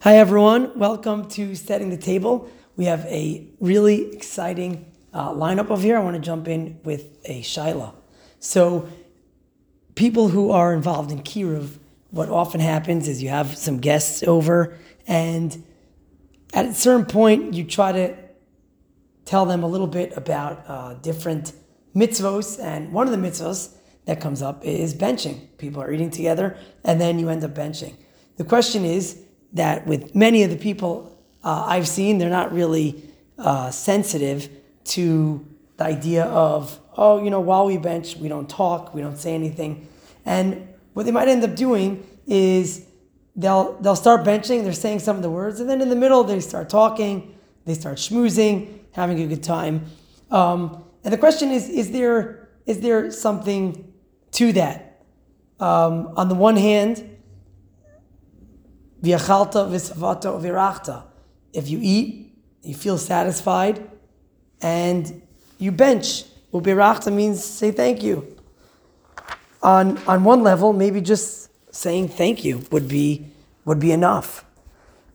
Hi, everyone. Welcome to Setting the Table. We have a really exciting uh, lineup over here. I want to jump in with a Shaila. So, people who are involved in Kiruv, what often happens is you have some guests over, and at a certain point, you try to tell them a little bit about uh, different mitzvos. And one of the mitzvos that comes up is benching. People are eating together, and then you end up benching. The question is that with many of the people uh, I've seen, they're not really uh, sensitive to the idea of, oh, you know, while we bench, we don't talk, we don't say anything. And what they might end up doing is they'll they'll start benching, they're saying some of the words, and then in the middle they start talking, they start schmoozing, having a good time. Um, and the question is, is there is there something to that? Um, on the one hand, V'yachalta v'savato v'irachta. If you eat, you feel satisfied, and you bench. Ubirachta means say thank you. On on one level, maybe just saying thank you would be would be enough.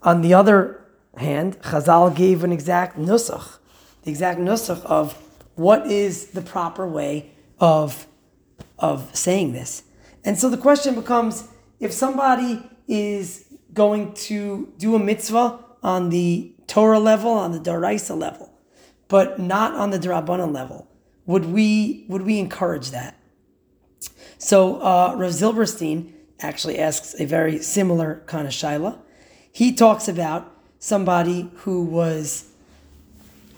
On the other hand, Chazal gave an exact nusach, the exact nusach of what is the proper way of of saying this. And so the question becomes: if somebody is going to do a mitzvah on the Torah level, on the Daraisa level, but not on the Drabanan level. Would we would we encourage that? So uh, Rav Zilberstein actually asks a very similar kind of shaila. He talks about somebody who was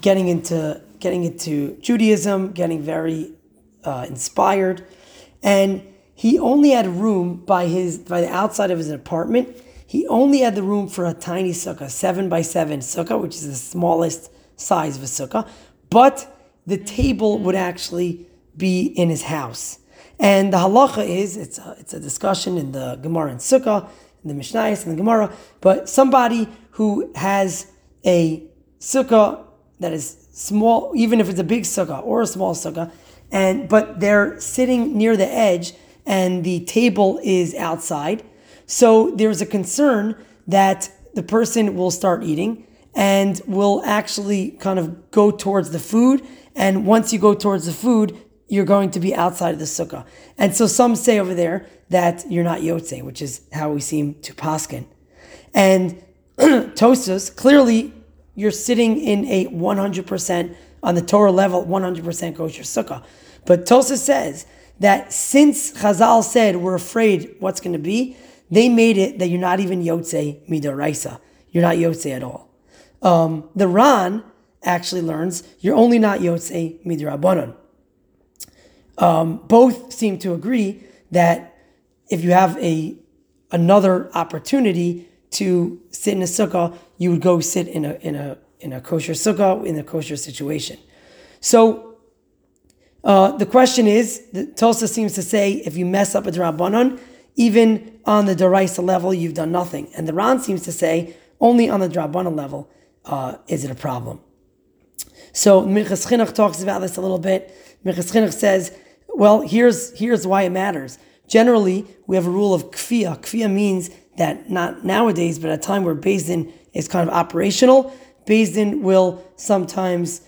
getting into getting into Judaism, getting very uh, inspired, and he only had room by his by the outside of his apartment he only had the room for a tiny sukkah, seven by seven sukkah, which is the smallest size of a sukkah, but the table would actually be in his house. And the halacha is, it's a, it's a discussion in the Gemara and Sukkah, in the Mishnayos and the Gemara, but somebody who has a sukkah that is small, even if it's a big sukkah or a small sukkah, and but they're sitting near the edge and the table is outside, so there's a concern that the person will start eating and will actually kind of go towards the food. And once you go towards the food, you're going to be outside of the sukkah. And so some say over there that you're not yotze, which is how we seem to paskin. And Tosfos, clearly you're sitting in a 100% on the Torah level, 100% kosher sukkah. But Tosfos says that since Chazal said we're afraid what's going to be, they made it that you're not even Yotze Midaraisa. You're not Yotze at all. Um, the Ran actually learns you're only not Yotze Midarabanan. Um, both seem to agree that if you have a another opportunity to sit in a sukkah, you would go sit in a in a in a kosher sukkah in a kosher situation. So uh, the question is, the Tosfos seems to say if you mess up a drabanan, even on the Daraisa level, you've done nothing. And the Ran seems to say only on the Drabana level uh, is it a problem. So Minchas Chinuch talks about this a little bit. Minchas Chinuch says, well, here's, here's why it matters. Generally, we have a rule of kfiyah. Kfiyah means that not nowadays, but at a time where Din is kind of operational, Din will sometimes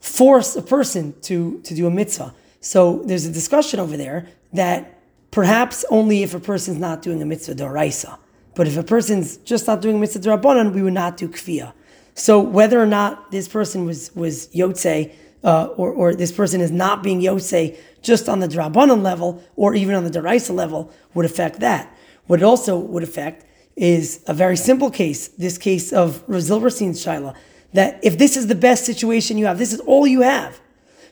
force a person to, to do a mitzvah. So there's a discussion over there that Perhaps only if a person's not doing a mitzvah doraisa. But if a person's just not doing mitzvah drabanan, we would not do kfiyah. So whether or not this person was was yotze, uh, or, or this person is not being yotze just on the drabanan level or even on the deraisa level would affect that. What it also would affect is a very simple case, this case of Rav Zilberstein's Shaila, that if this is the best situation you have, this is all you have.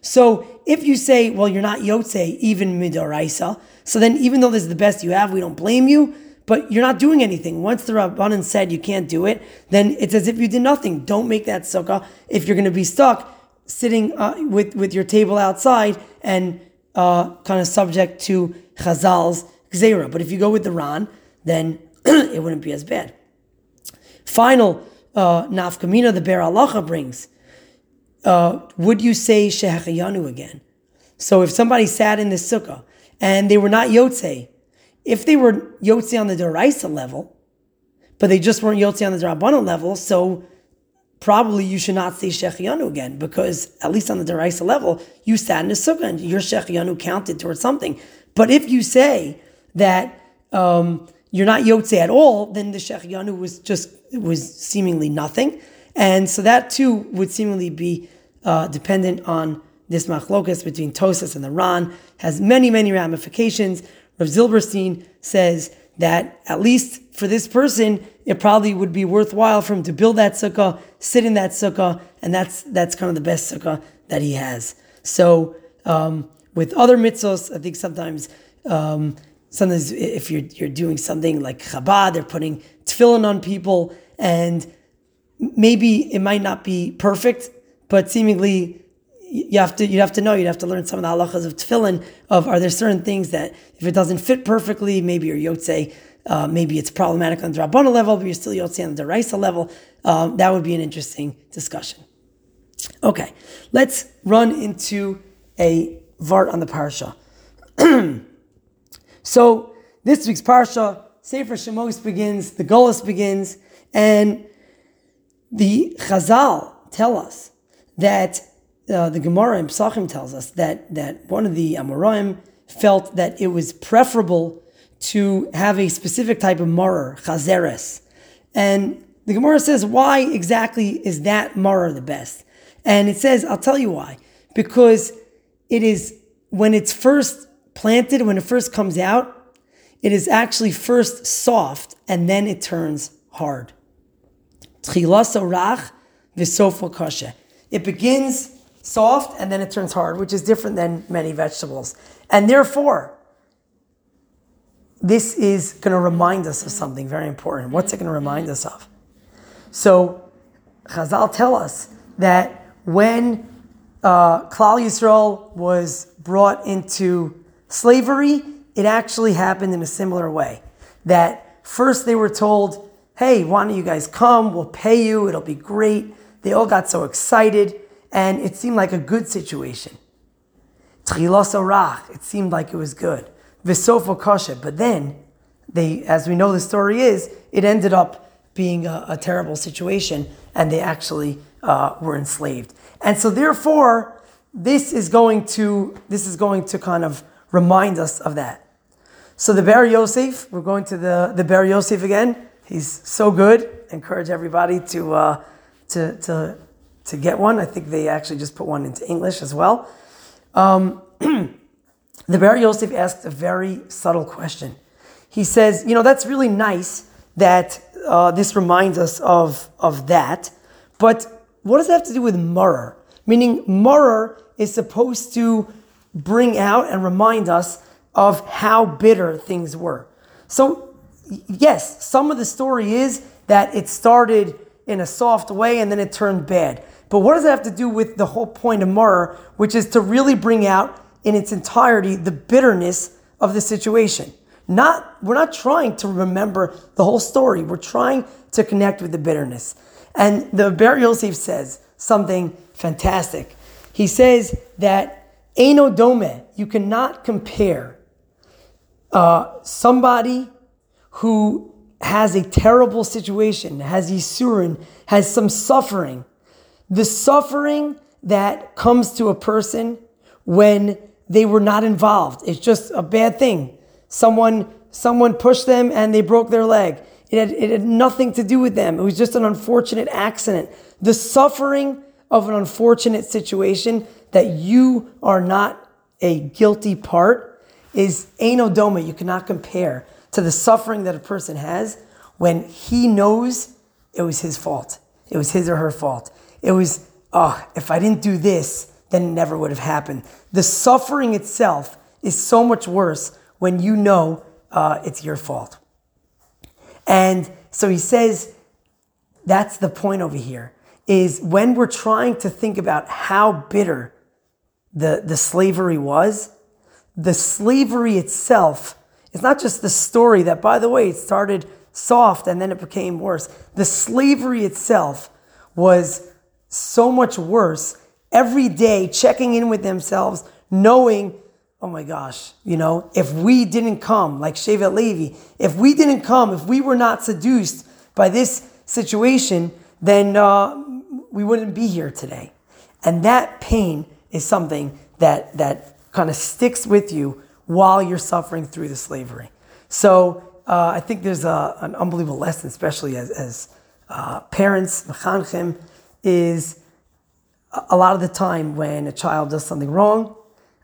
So if you say, well, you're not yotze even midoraisa, so then, even though this is the best you have, we don't blame you, but you're not doing anything. Once the Rabbanan said you can't do it, then it's as if you did nothing. Don't make that sukkah if you're going to be stuck sitting uh, with, with your table outside and uh, kind of subject to Chazal's Gzera. But if you go with the Ran, then it wouldn't be as bad. Final uh, nafkamina the Biur Halacha brings. Uh, would you say Shehachayanu again? So if somebody sat in the sukkah and they were not Yotze. If they were Yotze on the Doraisa level, but they just weren't Yotzi on the Drabbana level, so probably you should not say Shechianu again, because at least on the Deraisa level, you sat in a sukkah and your Shechianu counted towards something. But if you say that um, you're not Yotze at all, then the Shechianu was just was seemingly nothing. And so that too would seemingly be uh, dependent on this machlokas between Tosfos and the Ran, has many, many ramifications. Rav Zilberstein says that at least for this person, it probably would be worthwhile for him to build that sukkah, sit in that sukkah, and that's that's kind of the best sukkah that he has. So um, with other mitzvos, I think sometimes um, sometimes if you're you're doing something like Chabad, they're putting tefillin on people, and maybe it might not be perfect, but seemingly you have to you have to know you'd have to learn some of the halachas of tefillin of are there certain things that if it doesn't fit perfectly, maybe you're yotze, uh, maybe it's problematic on the Rabbana level, but you're still yotze on the Deraisa level. Um, that would be an interesting discussion. Okay, let's run into a vart on the parsha. so this week's parsha, Sefer Shemos begins, the Golas begins, and the Chazal tell us that uh, the Gemara in Psachim tells us that that one of the Amoraim felt that it was preferable to have a specific type of maror, chazeres. And the Gemara says, why exactly is that maror the best? And it says, I'll tell you why. Because it is, when it's first planted, when it first comes out, it is actually first soft and then it turns hard. It begins soft and then it turns hard, which is different than many vegetables. And therefore, this is going to remind us of something very important. What's it going to remind us of? So, Chazal tell us that when uh, Klal Yisrael was brought into slavery, it actually happened in a similar way. That first they were told, hey, why don't you guys come? We'll pay you. It'll be great. They all got so excited and it seemed like a good situation. It seemed like it was good. Visofo. But then, they, as we know the story is, it ended up being a, a terrible situation and they actually uh, were enslaved. And so therefore, this is going to, this is going to kind of remind us of that. So the Ber Yosef, we're going to the, the Ber Yosef again. He's so good. Encourage everybody to, uh, to, to to get one. I think they actually just put one into English as well. Um, the Ber Yosef asked a very subtle question. He says, you know, that's really nice that uh, this reminds us of, of that, but what does that have to do with maror? Meaning, maror is supposed to bring out and remind us of how bitter things were. So, yes, some of the story is that it started in a soft way and then it turned bad. But what does that have to do with the whole point of maror, which is to really bring out in its entirety the bitterness of the situation? Not, we're not trying to remember the whole story. We're trying to connect with the bitterness. And the Ber Yosef says something fantastic. He says that Eino Dome, you cannot compare uh, somebody who has a terrible situation, has Yisurin, has some suffering, the suffering that comes to a person when they were not involved. It's just a bad thing. Someone, someone pushed them and they broke their leg. It had, it had nothing to do with them. It was just an unfortunate accident. The suffering of an unfortunate situation that you are not a guilty part is anodoma. You cannot compare to the suffering that a person has when he knows it was his fault. It was his or her fault. It was, oh, if I didn't do this, then it never would have happened. The suffering itself is so much worse when you know uh, it's your fault. And so he says, that's the point over here, is when we're trying to think about how bitter the, the slavery was, the slavery itself is not just the story that, by the way, it started soft and then it became worse. The slavery itself was so much worse every day checking in with themselves, knowing, oh my gosh, you know, if we didn't come, like Shevet Levi, if we didn't come, if we were not seduced by this situation, then uh, we wouldn't be here today. And that pain is something that, that kind of sticks with you while you're suffering through the slavery. So uh, I think there's a, an unbelievable lesson, especially as, as uh, parents, mechanchim, is a lot of the time when a child does something wrong,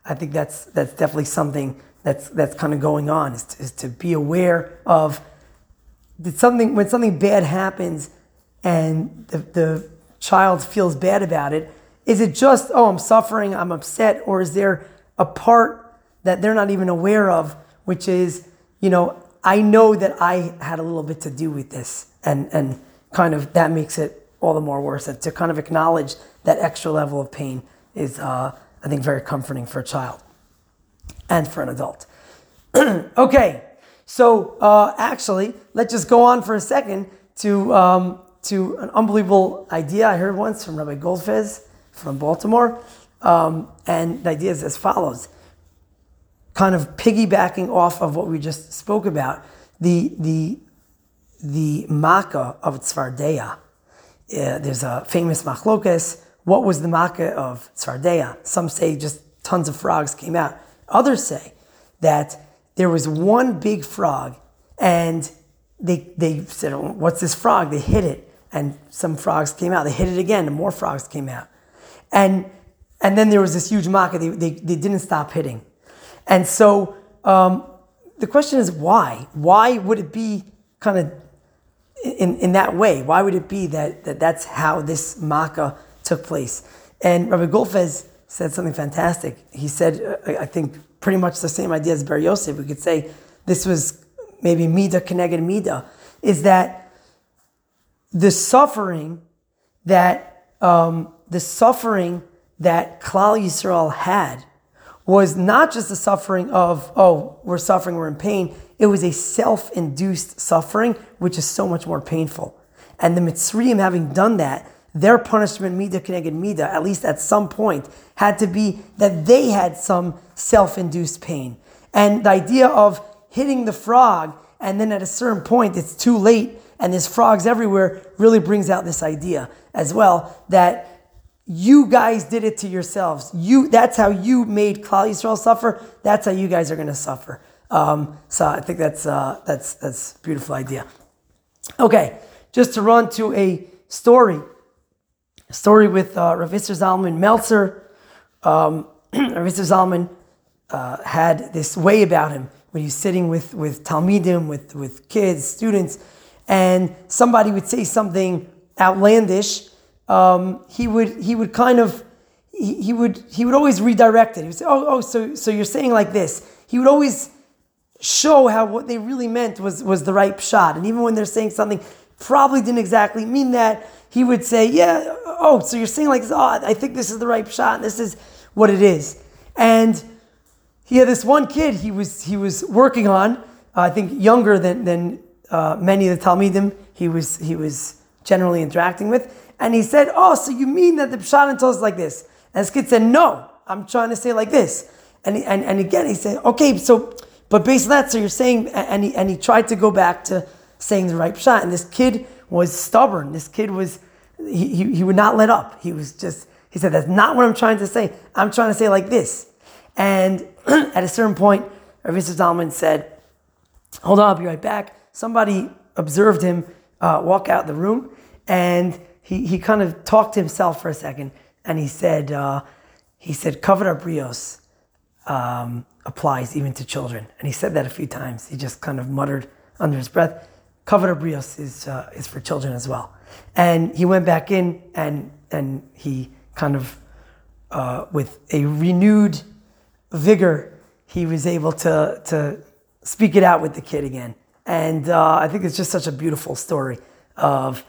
I think that's, that's definitely something that's, that's kind of going on, is to, is to be aware of did something, when something bad happens and the, the child feels bad about it, is it just, oh, I'm suffering, I'm upset, or is there a part that they're not even aware of, which is, you know, I know that I had a little bit to do with this, and, and kind of that makes it all the more worse. And to kind of acknowledge that extra level of pain is, uh, I think, very comforting for a child and for an adult. okay, so uh, actually, let's just go on for a second to, um, to an unbelievable idea I heard once from Rabbi Goldfez from Baltimore. Um, and the idea is as follows kind of piggybacking off of what we just spoke about, the, the, the Makkah of Tzvardeya. Uh, there's a famous machlokas. What was the Makkah of Tzvardeya? Some say just tons of frogs came out. Others say that there was one big frog and they, they said, What's this frog? They hit it and some frogs came out. They hit it again and more frogs came out. And, and then there was this huge Makkah. They, they, they didn't stop hitting. And so um, the question is why? Why would it be kind of in, in that way? Why would it be that, that that's how this Makkah took place? And Rabbi Golfez said something fantastic. He said, uh, I think pretty much the same idea as Ber Yosef. We could say this was maybe Mida Keneged Mida, is that the suffering that um, the suffering that Klal Yisrael had was not just the suffering of, oh, we're suffering, we're in pain. It was a self induced suffering, which is so much more painful. And the Mitzrayim, having done that, their punishment, Mida Keneged Mida, at least at some point, had to be that they had some self induced pain. And the idea of hitting the frog, and then at a certain point, it's too late, and there's frogs everywhere, really brings out this idea as well that you guys did it to yourselves. You that's how you made Klal Yisrael suffer. That's how you guys are going to suffer. Um, so I think that's uh, that's that's a beautiful idea. Okay, just to run to a story, a story with uh, Rav Zalman Meltzer. Um, Rav Zalman uh, had this way about him when he's sitting with with talmidim, with with kids, students, and somebody would say something outlandish um, he would he would kind of he, he, would he would always redirect it. He would say, "Oh, oh, so so you're saying like this." He would always show how what they really meant was was the right shot, and even when they're saying something probably didn't exactly mean that, he would say, "Yeah, oh, so you're saying like this? Oh, I think this is the right shot. And this is what it is." And he had this one kid he was he was working on. Uh, I think younger than than uh, many of the Talmidim he was he was generally interacting with and he said, Oh, so you mean that the Pshat tells us like this? And this kid said, No, I'm trying to say like this. And, he, and, and again, he said, Okay, so, but based on that, so you're saying, and he, and he tried to go back to saying the right Pshat. And this kid was stubborn. This kid was, he, he, he would not let up. He was just, he said, That's not what I'm trying to say. I'm trying to say like this. And at a certain point, Rav Zalman said, Hold on, I'll be right back. Somebody observed him uh, walk out the room, and he, he kind of talked to himself for a second and he said, uh, he said, kavod brios um, applies even to children. And he said that a few times. He just kind of muttered under his breath, kavod brios is, uh, is for children as well. And he went back in and, and he kind of, uh, with a renewed vigor, he was able to, to speak it out with the kid again. And uh, I think it's just such a beautiful story of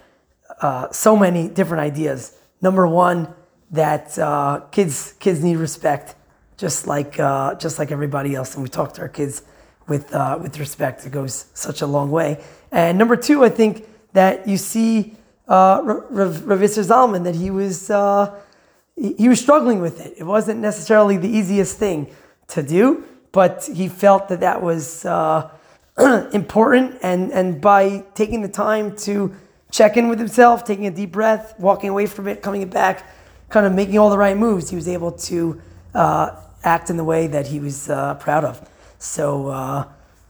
uh, so many different ideas. Number one, that uh, kids kids need respect, just like uh, just like everybody else, and we talk to our kids with uh, with respect. It goes such a long way. And number two, I think that you see uh, Rav, Zalman that he was uh, he was struggling with it. It wasn't necessarily the easiest thing to do, but he felt that that was important, and and by taking the time to check in with himself, taking a deep breath, walking away from it, coming back, kind of making all the right moves, he was able to uh, act in the way that he was uh, proud of. So uh,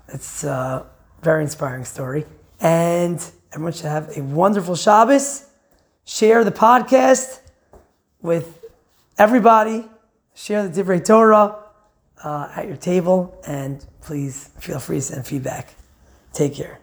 it's a very inspiring story, and everyone should have a wonderful Shabbos. Share the podcast with everybody. Share the Divrei Torah uh, at your table, and please feel free to send feedback. Take care.